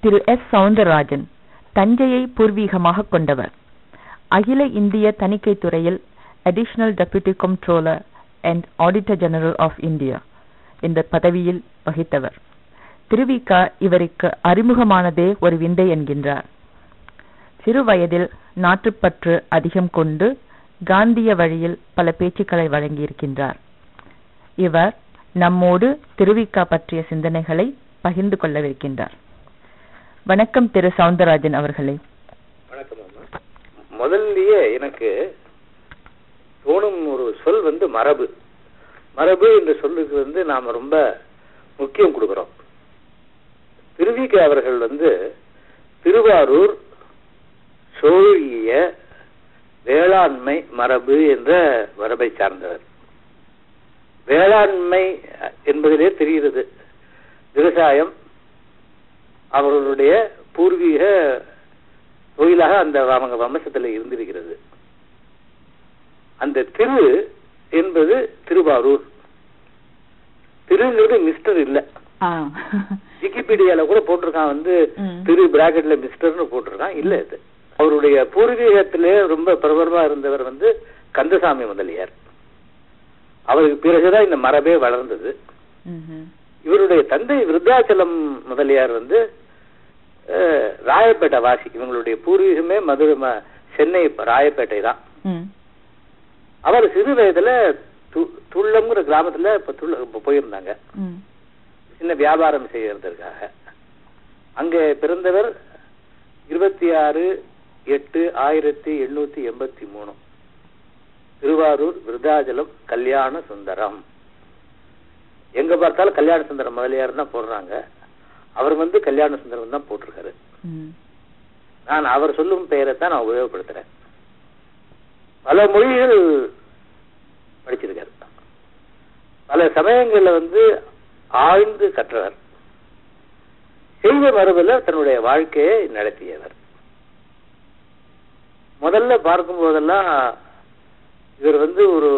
திரு S. Soundararajan தஞ்சையை பூர்வீகமாக கொண்டவர். அகில இந்திய தணிக்கை துறையில் additional deputy comptroller and auditor general of India என்ற பதவியில் வகித்தவர். திருவிக இவருக்கு அறிமுகமானதே ஒரு விந்தை என்கின்றார். சிறு வயதில் நாட்டுப்பற்று அதிகம் கொண்டு காந்திய வழியில் பல பேச்சுக்களை வழங்கியிருக்கின்றார். இவர் நம்மோடு திருவிக்கா பற்றிய சிந்தனைகளை பகிர்ந்து கொள்ளவிருக்கின்றார். வணக்கம் திரு சவுந்தரராஜன் அவர்களே. வணக்கம் முதல்லயே எனக்கு தோணும் ஒரு சொல் வந்து மரபு. மரபு என்ற சொல்லுக்கு வந்து நாம ரொம்ப முக்கியம் கொடுக்குறோம். திருவிக அவர்கள் வந்து திருவாரூர் சோழிய வேளாண்மை மரபு என்ற மரபை சார்ந்தவர். வேளாண்மை என்பதிலே தெரிகிறது. விவசாயம் அவர்களுடைய பூர்வீக தொழிலாக அந்த அவங்க வம்சத்துல இருந்திருக்கிறது. அந்த திரு என்பது திருவாரூர். திருங்கிறது மிஸ்டர் இல்ல. விக்கிபீடியால கூட போட்டிருக்கான் வந்து. திரு பிராக்கெட்ல மிஸ்டர்னு போட்டிருக்கான். இல்ல இது. அவருடைய பூர்வீகத்திலே ரொம்ப பிரபலமா இருந்தவர் வந்து கந்தசாமி முதலியார். அவருக்கு பிறகுதான் இந்த மரபே வளர்ந்தது. இவருடைய தந்தை விருத்தாச்சலம் முதலியார் வந்து ராயப்பேட்டை வாசி இவங்களுடைய பூர்வீகமே மதுரை சென்னை ராயப்பேட்டை தான். அவர் சிறு வயதுல து- துள்ளம்ங்கிற கிராமத்துல இப்ப துள்ள போயிருந்தாங்க. சின்ன வியாபாரம் செய்யறதுக்காக. அங்கே பிறந்தவர் இருபத்தி ஆறு எட்டு ஆயிரத்தி எண்ணூத்தி எண்பத்தி மூணு. திருவாரூர் விருதாச்சலம் கல்யாண சுந்தரம். எங்க பார்த்தாலும் கல்யாண சுந்தரம் முதலியார் தான் போடுறாங்க. அவர் வந்து கல்யாண சுந்தரம் தான் போட்டிருக்காரு. நான் அவர் சொல்லும் பெயரை தான் நான் உபயோகப்படுத்துறேன். பல மொழிகள் படிச்சிருக்காரு. பல சமயங்கள்ல வந்து ஆழ்ந்து கற்றவர். செய்த மரபுல தன்னுடைய வாழ்க்கையை நடத்தியவர். முதல்ல பார்க்கும் போதெல்லாம் இவர் வந்து ஒரு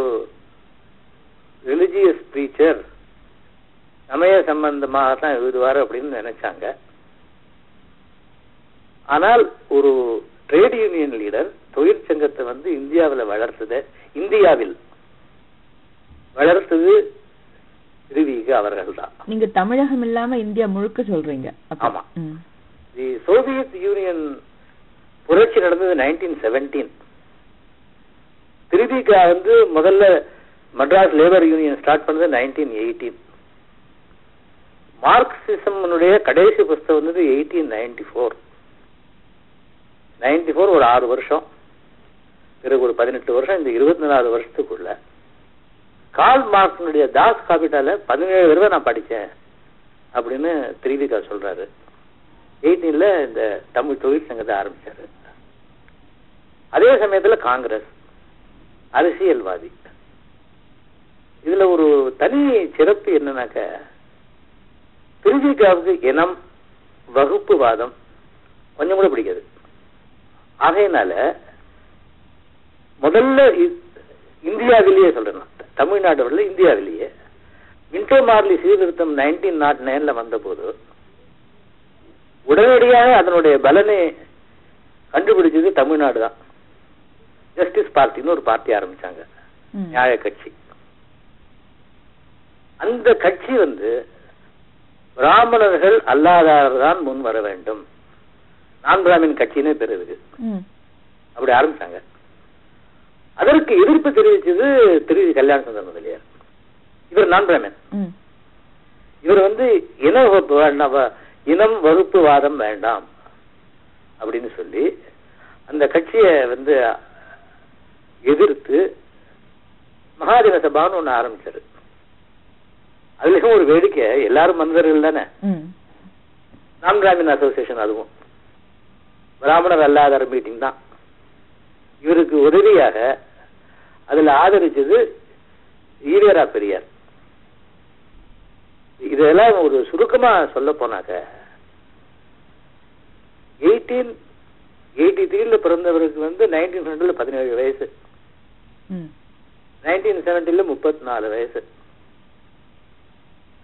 ரிலிஜியஸ் ப்ரீச்சர் சமய சம்பந்தமாக தான் எழுதுவார் அப்படின்னு நினைச்சாங்க. ஆனால் ஒரு ட்ரேட் யூனியன் லீடர் தொழிற்சங்கத்தை வந்து இந்தியாவில் வளர்த்தது இந்தியாவில் வளர்த்தது திருவிக அவர்கள் தான் நீங்க தமிழகம் இல்லாம இந்தியா முழுக்க சொல்றீங்க. ஆமா. தி சோவியத் யூனியன் புரட்சி நடந்தது நைன்டீன் செவன்டீன். திருவிக வந்து முதல்ல மெட்ராஸ் லேபர் யூனியன் ஸ்டார்ட் பண்ணது நைன்டீன் எயிட்டீன். மார்க்சிசம்னுடைய கடைசி புஸ்தகம் வந்தது eighteen ninety four ninety four ஒரு ஆறு வருஷம். பிறகு ஒரு பதினெட்டு வருஷம் இந்த இருபத்தி நாலு வருஷத்துக்குள்ள. கால் மார்க்ஸினுடைய தாஸ் காபிட்டால பதினேழு தடவை நான் படித்தேன் அப்படின்னு திரிவிகா சொல்றாரு. எயிட்டீன்ல இந்த தமிழ் தொழில் சங்கத்தை ஆரம்பிச்சாரு. அதே சமயத்தில் காங்கிரஸ் அரசியல்வாதி. இதுல ஒரு தனி சிறப்பு என்னன்னாக்க திருவிகாவுக்கு இனம் வகுப்புவாதம் கொஞ்சம் கூட பிடிக்காது. ஆகையினால முதல்ல இந்தியாவிலேயே சொல்றேன். தமிழ்நாடு இந்தியாவிலேயே. மின்டோ மார்லி சீர்திருத்தம் நைன்டீன் நாட் நைன்ல வந்தபோது உடனடியாக அதனுடைய பலனை கண்டுபிடிச்சது தமிழ்நாடு தான். ஜஸ்டிஸ் பார்ட்டின்னு ஒரு பார்ட்டி ஆரம்பிச்சாங்க. நியாய கட்சி. அந்த கட்சி வந்து பிராமணர்கள் அல்லாதவர் தான் முன் வர வேண்டும். நான் பிராமின் கட்சினே பேர் இருக்கு. அப்படி ஆரம்பிச்சாங்க. அதற்கு எதிர்ப்பு தெரிவிச்சது திரு கல்யாண சுந்தர் முதலியார் இவர் நான் பிராமன். இவர் வந்து இன வகுப்பு இனம் வகுப்பு வாதம் வேண்டாம் அப்படின்னு சொல்லி அந்த கட்சியை வந்து எதிர்த்து மகாஜன சபான்னு ஒண்ணு ஆரம்பிச்சாரு. அதுலயும் ஒரு வேடிக்கை. எல்லாரும் மனிதர்கள் தானே. நான் பிராமின் அசோசியேஷன் அதுவும். பிராமணர் அல்லாதார் மீட்டிங் தான். இவருக்கு உதவியாக அதுல ஆதரிச்சது ஈவேரா பெரியார். இதெல்லாம் ஒரு சுருக்கமா சொல்ல போனாக்க எயிட்டீன் எயிட்டி த்ரீல பிறந்தவருக்கு வந்து நைன்டீன் ஹண்ட்ரட்ல பதினேழு வயசு. நைன்டீன் செவன்டில முப்பத்தி நாலு வயசு.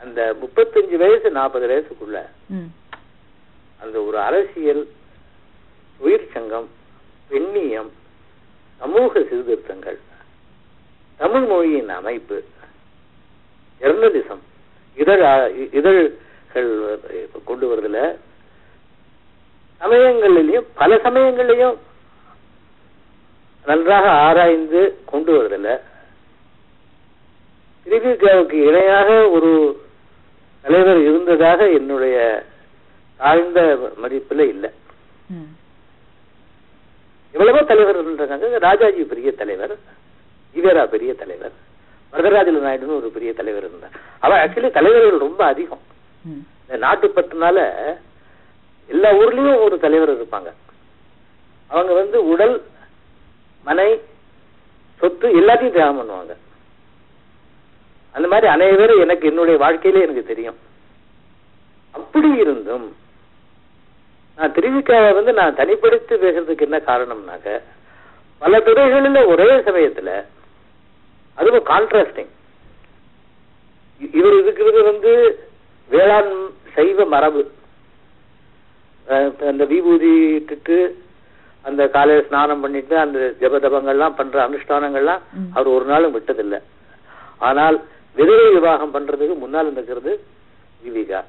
அந்த முப்பத்தஞ்சு வயசு நாற்பது வயசுக்குள்ள. அந்த ஒரு அரசியல் உயிர் சங்கம் பெண்ணியம் சமூக சீர்திருத்தங்கள் தமிழ் மொழியின் அமைப்பு ஜெர்னலிசம் இதழ் இதழ்கள் கொண்டு வருதுல சமயங்களிலையும் பல சமயங்களிலையும் நன்றாக ஆராய்ந்து கொண்டு வருதுல திரிபிகாவுக்கு இணையாக ஒரு தலைவர் இருந்ததாக என்னுடைய தாழ்ந்த மதிப்புல இல்லை. எவ்வளவோ தலைவர் இருந்திருக்காங்க. ராஜாஜி பெரிய தலைவர் ஈவேரா பெரிய தலைவர் வரதராஜல நாயுடுன்னு ஒரு பெரிய தலைவர் இருந்தார். அவ ஆக்சுவலி தலைவர்கள் ரொம்ப அதிகம். இந்த நாட்டுப்பற்றுனால எல்லா ஊர்லயும் ஒரு தலைவர் இருப்பாங்க. அவங்க வந்து உடல் மனை சொத்து எல்லாத்தையும் தியாகம் பண்ணுவாங்க. அந்த மாதிரி அனைவரும் எனக்கு என்னுடைய வாழ்க்கையிலே எனக்கு தெரியும். அப்படி இருந்தும் நான் திருவிக்காவை வந்து நான் தனிப்படுத்தி பேசுறதுக்கு என்ன காரணம்னாக்க பல துறைகளில் ஒரே சமயத்துல அதுவும் கான்ட்ராஸ்டிங் இவர் இருக்கிறது வந்து வேளாண் சைவ மரபு. அந்த விபூதி இட்டுட்டு அந்த காலையில ஸ்நானம் பண்ணிட்டு அந்த ஜபதபங்கள்லாம் பண்ற அனுஷ்டானங்கள்லாம். அவர் ஒரு நாளும் விட்டதில்லை. ஆனால் விதவை விவாகம் பண்றதுக்கு முன்னால் இருக்கிறது விவிகா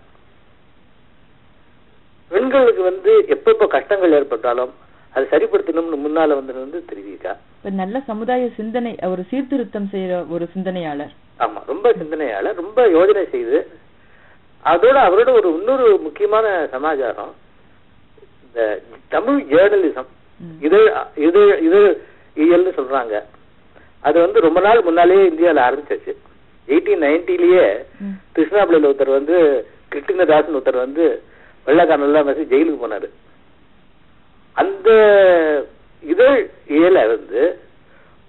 பெண்களுக்கு வந்து எப்பப்ப கஷ்டங்கள் ஏற்பட்டாலும் அதை சரிப்படுத்தணும்னு முன்னால வந்து வந்து திருவிகா இப்ப நல்ல சமுதாய சிந்தனை ஒரு சீர்திருத்தம் செய்யற ஒரு சிந்தனையாளர். ஆமா ரொம்ப சிந்தனையால ரொம்ப யோஜனை செய்து அதோட அவரோட ஒரு இன்னொரு முக்கியமான சமாச்சாரம் இந்த தமிழ் ஜேர்னலிசம். ம். இதழ் இதழ் இதழ் இயல்னு சொல்றாங்க. அது வந்து ரொம்ப நாள் முன்னாலேயே இந்தியாவில் ஆரம்பிச்சாச்சு எயிட்டீன் நைன்டிலேயே. கிருஷ்ணாபிள்ளையில் ஒருத்தர் வந்து கிருஷ்ணதாசன் ஒருத்தர் வந்து வெள்ளக்காரனெல்லாம் வச்சு ஜெயிலுக்கு போனாரு அந்த இதழ் இயலை வந்து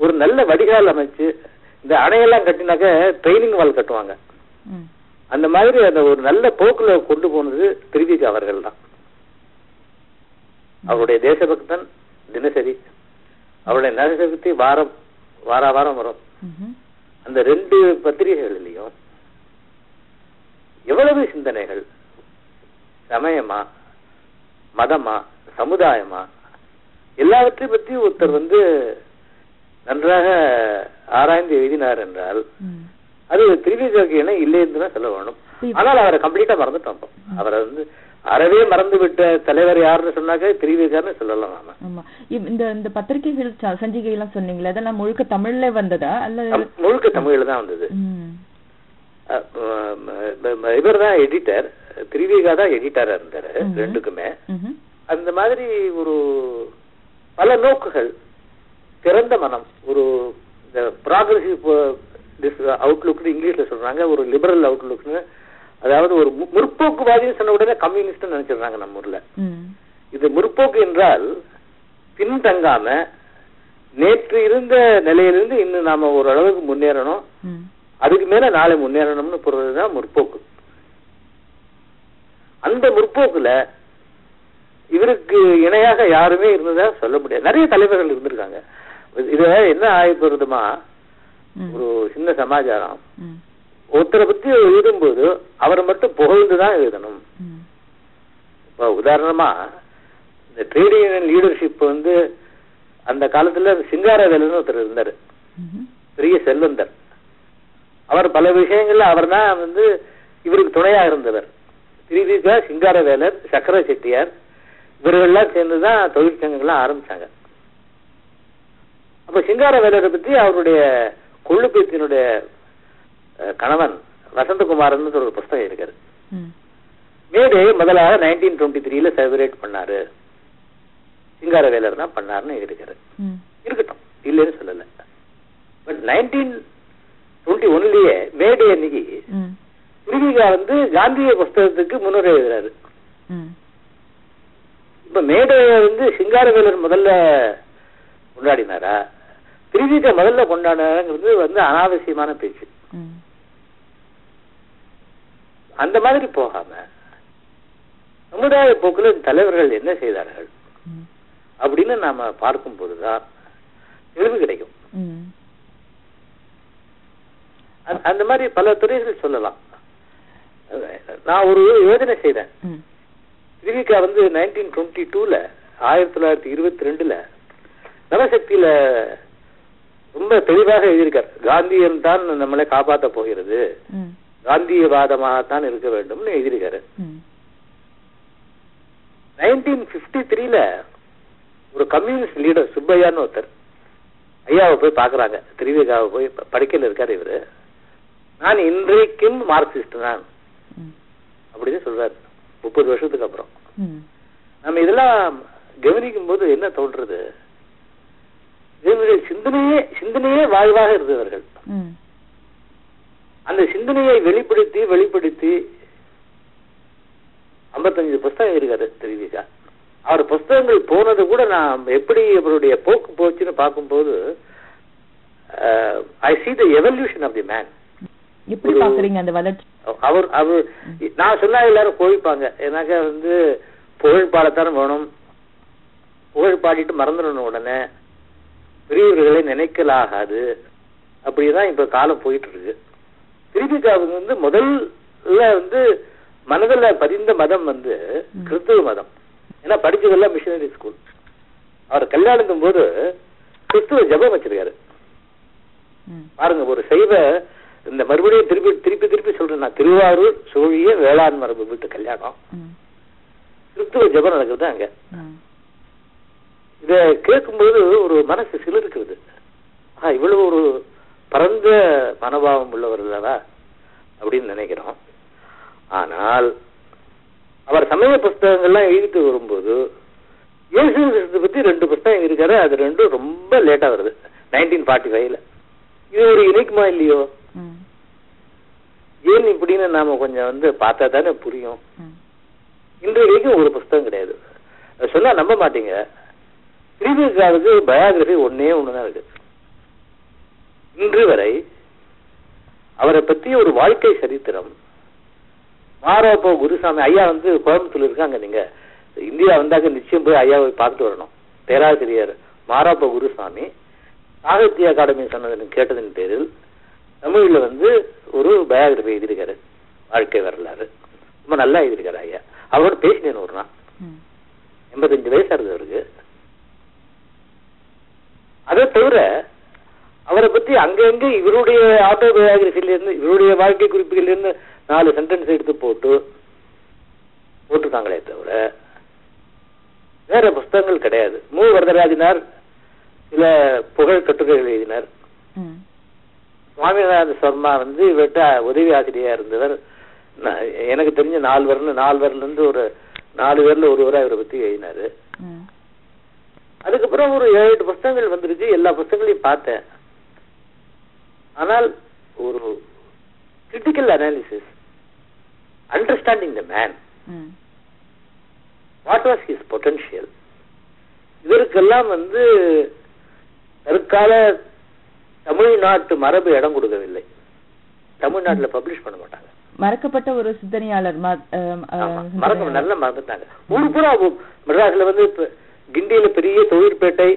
ஒரு நல்ல வடிகால் அமைச்சு இந்த அணையெல்லாம் கட்டினாக்க ட்ரைனிங் வால் கட்டுவாங்க. அந்த மாதிரி அந்த ஒரு நல்ல போக்குல கொண்டு போனது திருவிக அவர்கள் தான் அவருடைய தேசபக்தன் தினசரி அவருடைய நரசக்தி வாரம் வார வாரம் வரும். அந்த ரெண்டு பத்திரிகைகளிலையும் எவ்வளவு சிந்தனைகள்? சமயமா? மதமா? சமுதாயமா? எல்லாவற்றையும் பற்றி ஒருத்தர் வந்து நன்றாக ஆராய்ந்து எழுதினார் என்றால். அது திருவிழாக்கு இணை இல்லை என்று தான் சொல்ல வேணும் ஆனால் அவரை கம்ப்ளீட்டா மறந்துட்டோம். அவரை வந்து அறவே மறந்து விட்ட தலைவர் யாருன்னு சொன்னாக்க திருவிகார்னு சொல்லலாம் ஆமா. இந்த இந்த பத்திரிகைகள் சஞ்சிகை எல்லாம் சொன்னீங்களே அதெல்லாம் முழுக்க தமிழ்ல வந்ததா? அல்ல முழுக்க தமிழ்ல தான் வந்தது. ம். இவர் தான் எடிட்டர். திருவிகா தான் எடிட்டரா இருந்தாரு. ரெண்டுக்குமே. அந்த மாதிரி ஒரு பல நோக்குகள் திறந்த மனம். ஒரு இந்த ப்ராக்ரஸிவ் அவுட்லுக் இங்கிலீஷ்ல சொல்றாங்க ஒரு லிபரல் அவுட்லுக்னு அதாவது ஒரு முற்போக்குவாதின்னு சொன்ன உடனே கம்யூனிஸ்ட் நினைச்சிடுறாங்க நம்ம ஊர்ல. இது முற்போக்கு என்றால் பின்தங்காம நேற்று இருந்த நிலையிலிருந்து இன்னும் நாம ஓரளவுக்கு முன்னேறணும். அதுக்கு மேல நாளை முன்னேறணும்னு போறதுதான் முற்போக்கு அந்த முற்போக்குல இவருக்கு இணையாக யாருமே இருந்ததா சொல்ல முடியாது நிறைய தலைவர்கள் இருந்திருக்காங்க இது என்ன ஆகி போறதுமா. ஒரு சின்ன சமாச்சாரம். ஒருத்தரை பத்தி எழுதும்போது அவரை மட்டும் புகழ்ந்து தான் எழுதணும். இப்போ உதாரணமா இந்த ட்ரேட் யூனியன் லீடர்ஷிப் வந்து அந்த காலத்துல சிங்காரவேலன்னு ஒருத்தர் இருந்தாரு. பெரிய செல்வந்தர். அவர் பல விஷயங்கள்ல அவர் தான் வந்து இவருக்கு துணையா இருந்தவர். திருவிக சிங்காரவேலர் சக்கர செட்டியார் இவர்கள்லாம் சேர்ந்து தான் தொழிற்சங்கங்கள்லாம் ஆரம்பிச்சாங்க. அப்ப சிங்காரவேலரை பத்தி அவருடைய கொள்ளுப்பேத்தினுடைய கணவன் வசந்தகுமாரன் ஒரு புஸ்தகம் இருக்காரு. மேடே முதலாக நைன்டீன் டுவெண்ட்டி த்ரீல செலிப்ரேட் பண்ணாரு சிங்காரவேலர் தான் பண்ணாருன்னு இருக்காரு. இருக்கட்டும் இல்லைன்னு சொல்லல பட் நைன்டீன் டுவெண்ட்டி ஒன்லயே மேடே அன்னைக்கு ம். திருவிகா வந்து காந்திய புஸ்தகத்துக்கு முன்னுரை எழுதுறாரு. இப்ப மேடையை வந்து சிங்காரவேலர் முதல்ல கொண்டாடினாரா திருவிகா முதல்ல கொண்டாடினாருங்கிறது வந்து அனாவசியமான பேச்சு ம். அந்த மாதிரி போகாம சமுதாய போக்குல தலைவர்கள் என்ன செய்தார்கள். அப்படின்னு நாம பார்க்கும் போதுதான் தெளிவு கிடைக்கும். அந்த- மாதிரி பல துறைகள் சொல்லலாம் நான் ஒரு யோஜனை செய்தேன். திருவிக்கா வந்து நைன்டீன் டுவெண்ட்டி டூல ஆயிரத்தி தொள்ளாயிரத்தி இருபத்தி ரெண்டுல நவசக்தியில ரொம்ப தெளிவாக எழுதியிருக்கார் காந்தியன் தான் நம்மளை காப்பாற்ற போகிறது காந்தியவாதமாகத்தான் இருக்க வேண்டும்னு எழுதியிருக்காரு நைன்டீன் பிப்டி த்ரீல ஒரு கம்யூனிஸ்ட் லீடர் சுப்பையான்னு ஒருத்தர் ஐயாவை போய் பார்க்கறாங்க. திருவிகாவை போய் படிக்கல இருக்காரு இவரு. நான் இன்றைக்கும் மார்க்சிஸ்ட் தான் ம். அப்படின்னு சொல்றாரு. முப்பது வருஷத்துக்கு அப்புறம். நம்ம இதெல்லாம் கவனிக்கும் போது என்ன தோன்றது இவருடைய சிந்தனையே சிந்தனையே வாழ்வாக இருந்தவர்கள். அந்த சிந்தனையை வெளிப்படுத்தி வெளிப்படுத்தி ஐம்பத்தஞ்சு புஸ்தகம் இருக்காரு தெரிவிக்கா அவர் புஸ்தகங்கள் போனது கூட நான் எப்படி அவருடைய போக்கு போச்சுன்னு பார்க்கும்போது I see the evolution of the man அவர் அவர் நான் சொன்னா எல்லாரும் கோவிப்பாங்க. ஏன்னாக்கா வந்து புகழ் பாடத்தானே வேணும். புகழ் பாடிட்டு மறந்துடணும் உடனே. பெரியவர்களை நினைக்கலாகாது. அப்படிதான் இப்ப காலம் போயிட்டு இருக்கு. திருப்பிக்காவுக்கு வந்து முதல்ல வந்து மனதுல பதிந்த மதம் வந்து. கிறிஸ்துவ மதம். ஏன்னா படிச்சதெல்லாம் மிஷினரி ஸ்கூல் அவர் கல்யாணத்தும் போது கிறிஸ்துவ ஜெபம் வச்சிருக்காரு. பாருங்க ஒரு சைவ இந்த மறுபடியும் திருப்பி திருப்பி திருப்பி சொல்றேன். நான் திருவாரூர் சோழிய வேளாண் மரபு வீட்டு கல்யாணம். கிறிஸ்துவ ஜெபம் நடக்குது அங்க. இத கேட்கும்போது ஒரு மனசு சிலிருக்கிறது. ஆ இவ்வளவு ஒரு பரந்த மனோபாவம் உள்ளவர் அல்லவா அப்படின்னு நினைக்கிறோம். ஆனால் அவர் சமய புஸ்தகங்கள்லாம் எழுதிட்டு வரும்போது இயேசு கிறிஸ்து பத்தி ரெண்டு புஸ்தகம் இருக்காரு அது ரெண்டும் ரொம்ப லேட்டா வருது. நைன்டீன் ஃபார்ட்டி ஃபைவ்ல இது ஒரு இணைக்குமா இல்லையோ? ஏன் இப்படின்னு நாம கொஞ்சம் வந்து பார்த்தா தானே புரியும். இன்றைய வரைக்கும் ஒரு புஸ்தகம் கிடையாது. சொன்னா நம்ப மாட்டீங்க. திருவிக்காவுக்கு பயோகிராஃபி ஒன்னே ஒண்ணுதான் இருக்கு. இன்று வரை அவரை பத்தி ஒரு வாழ்க்கை சரித்திரம் மாரோப்போ குருசாமி ஐயா வந்து கோயம்புத்தூர்ல இருக்காங்க நீங்க. இந்தியா வந்தாக்க நிச்சயம் போய் ஐயாவை பார்த்துட்டு வரணும். பேராசிரியர் மாராப்ப குருசாமி சாகித்ய அகாடமி சொன்னதன் கேட்டதன் பேரில் தமிழ்ல வந்து ஒரு பயோகிராஃபி எழுதியிருக்காரு. வாழ்க்கை வரலாறு. ரொம்ப நல்லா எழுதியிருக்காரு ஐயா. அவரோட பேசினேன் ஒரு நாள். எண்பத்தஞ்சு வயசா இருக்கு அவருக்கு. அதை தவிர அவரை பத்தி அங்கங்க இவருடைய ஆட்டோபயோகிராஃபில இருந்து இவருடைய வாழ்க்கை குறிப்புகள்ல இருந்து நாலு சென்டென்ஸ் எடுத்து போட்டு போட்டிருக்காங்களே தவிர வேற புஸ்தகங்கள் கிடையாது. மு. வரதராஜனார் சில புகழ் கட்டுரைகள் எழுதினார். சுவாமிநாத சர்மா வந்து இவர்கிட்ட உதவி ஆசிரியரா இருந்தவர். எனக்கு தெரிஞ்ச நாலு வரல நாலு வரல இருந்து ஒரு நாலு பேர்ல ஒருவரா இவரை பத்தி எழுதினாரு. அதுக்கப்புறம் ஒரு ஏழு எட்டு புஸ்தகங்கள் வந்துருச்சு. எல்லா புஸ்தகங்களையும் பார்த்தேன். ஆனால் ஒரு critical analysis understanding the man what was his potential இதற்கெல்லாம் வந்து தற்கால தமிழ்நாட்டு மரபு இடம் கொடுக்கவில்லை. தமிழ்நாட்டுல பப்ளிஷ் பண்ண மாட்டாங்க. மறக்கப்பட்ட ஒரு சிந்தனையாளர் மறக்க. நல்லா மறந்துட்டாங்க. ஊர் பூரா மெட்ராஸ்ல வந்து கிண்டியில பெரிய தொழிற்பேட்டை.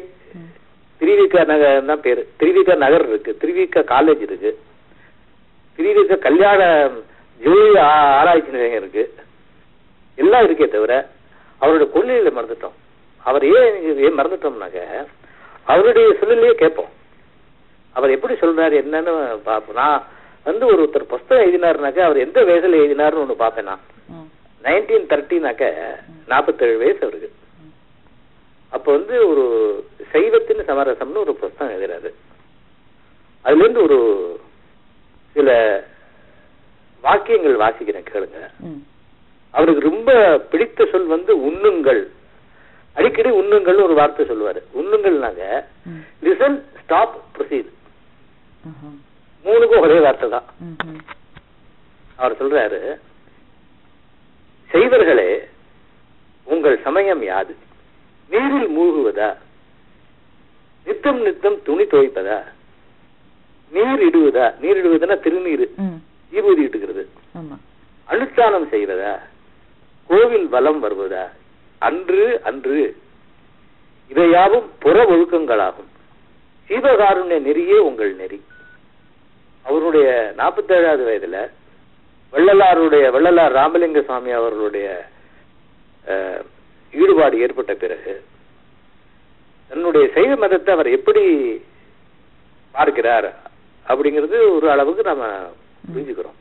திருவிக நகர் தான் பேரு? திருவிக நகர் இருக்கு. திருவிக காலேஜ் இருக்கு. திருவிக கல்யாண ஜோதி ஆராய்ச்சி நிலையம் இருக்கு. எல்லாம் இருக்கே தவிர அவருடைய கொள்கையில மறந்துட்டோம். அவர் ஏன் ஏன் மறந்துட்டோம்னாக்க அவருடைய சொல்லிலேயே கேட்போம். அவர் எப்படி சொல்றாரு என்னன்னு பார்ப்போம். நான் வந்து ஒரு ஒருத்தர் புஸ்தகம் எழுதினாருனாக்க அவர் எந்த வயசுல எழுதினாருன்னு ஒண்ணு பார்ப்பேன் நான். நைன்டீன் தேர்ட்டினாக்க நாற்பத்தேழு வயசு அவருக்கு. அப்போ வந்து ஒரு சைவத்தின் சமரசம்னு ஒரு புஸ்தகம் எழுதுறாரு. அதுல இருந்து ஒரு சில வாக்கியங்கள் வாசிக்கிறேன் கேளுங்க. அவருக்கு ரொம்ப பிடித்த சொல் வந்து உண்ணுங்கள். அடிக்கடி உண்ணுங்கள் ஒரு வார்த்தை சொல்லுவாரு. உண்ணுங்கள்னாங்க லிசன் ஸ்டாப் ப்ரொசீட். மூணுக்கும் ஒரே வார்த்தை தான். அவர் சொல்றாரு செய்வர்களே உங்கள் சமயம் யாது? நீரில் மூழ்குவதா? நித்தம் நித்தம் துணி துவைப்பதா? நீர் இடுவதா? நீர் இடுவதுன்னா திருநீர் ம். விபூதி இட்டுக்கிறது. அனுஷ்டானம் செய்வதா? கோவில் வலம் வருவதா? அன்று அன்று. இவையாவும் புற ஒழுக்கங்களாகும். சீவகாருண்ய நெறியே உங்கள் நெறி. அவருடைய நாற்பத்தேழாவது வயதுல வள்ளலாருடைய வள்ளலார் ராமலிங்க சுவாமி அவர்களுடைய ஈடுபாடு ஏற்பட்ட பிறகு தன்னுடைய சைவ மதத்தை அவர் எப்படி பார்க்கிறார் அப்படிங்கிறது ஒரு அளவுக்கு நாம புரிஞ்சுக்கிறோம்.